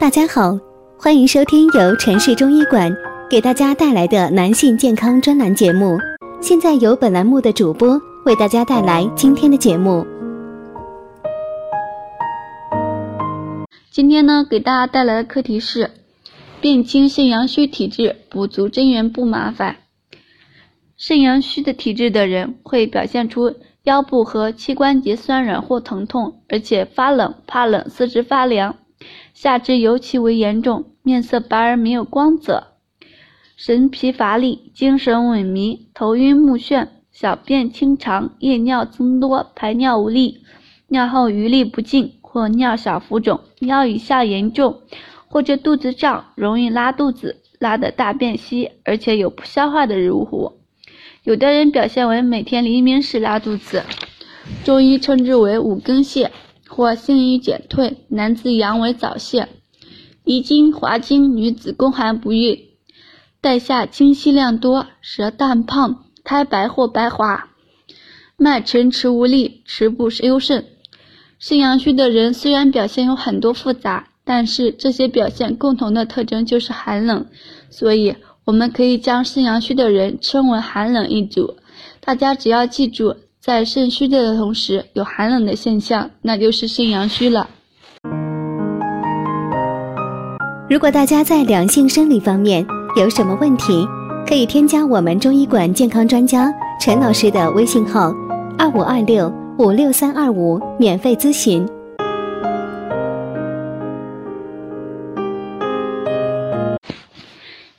大家好，欢迎收听由城市中医馆给大家带来的男性健康专栏节目。现在由本栏目的主播为大家带来今天的节目。今天呢，给大家带来的课题是：辨清肾阳虚体质，补足真元不麻烦。肾阳虚的体质的人会表现出腰部和膝关节酸软或疼痛，而且发冷、怕冷、四肢发凉，下肢尤其为严重，面色白而没有光泽，神疲乏力、精神萎靡、头晕目眩、小便清长、夜尿增多、排尿无力、尿后余力不尽或尿小浮肿、腰以下严重，或者肚子胀，容易拉肚子，拉得大便稀，而且有不消化的乳糊。有的人表现为每天黎明时拉肚子，中医称之为五更泻或性欲减退，男子阳痿早泄，遗精滑精，女子宫寒不育，带下清稀量多，舌淡胖，苔白或白滑，脉沉迟无力，迟不优肾。肾阳虚的人虽然表现有很多复杂，但是这些表现共同的特征就是寒冷，所以。我们可以将肾阳虚的人称为寒冷一族。大家只要记住，在肾虚的同时有寒冷的现象，那就是肾阳虚了。如果大家在两性生理方面有什么问题，可以添加我们中医馆健康专家陈老师的微信号：二五二六五六三二五，免费咨询。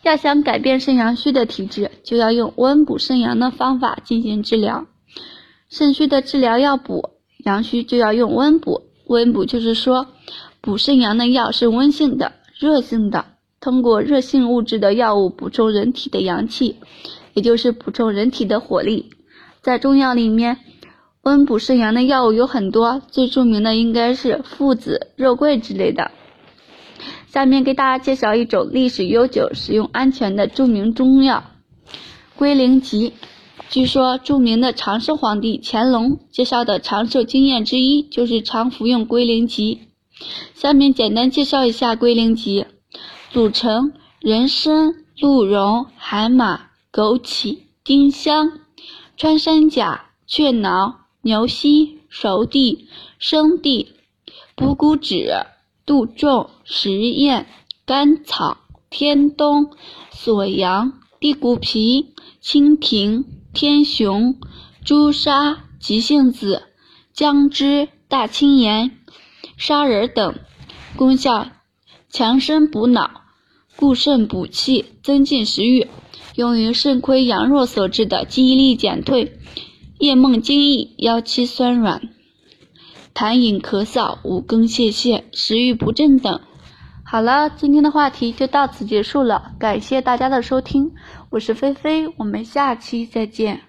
要想改变肾阳虚的体质，就要用温补肾阳的方法进行治疗。肾虚的治疗要补，阳虚就要用温补。温补就是说，补肾阳的药是温性的、热性的，通过热性物质的药物补充人体的阳气，也就是补充人体的火力。在中药里面，温补肾阳的药物有很多，最著名的应该是附子、肉桂之类的。下面给大家介绍一种历史悠久、使用安全的著名中药——龟苓集。据说，著名的长寿皇帝乾隆介绍的长寿经验之一就是常服用龟苓集。下面简单介绍一下龟苓集：组成人参、鹿茸、海马、枸杞、丁香、穿山甲、雀脑、牛膝、熟地、生地、补骨脂。杜仲、石燕、甘草、天冬、锁阳、地骨皮、蜻蜓、天雄、朱砂、急性子、姜汁、大青盐、砂仁等，功效强身补脑、固肾补气、增进食欲，用于肾亏阳弱所致的记忆力减退、夜梦惊异、腰膝酸软。痰饮咳嗽、五更泄泻、食欲不振等。好了，今天的话题就到此结束了，感谢大家的收听，我是菲菲，我们下期再见。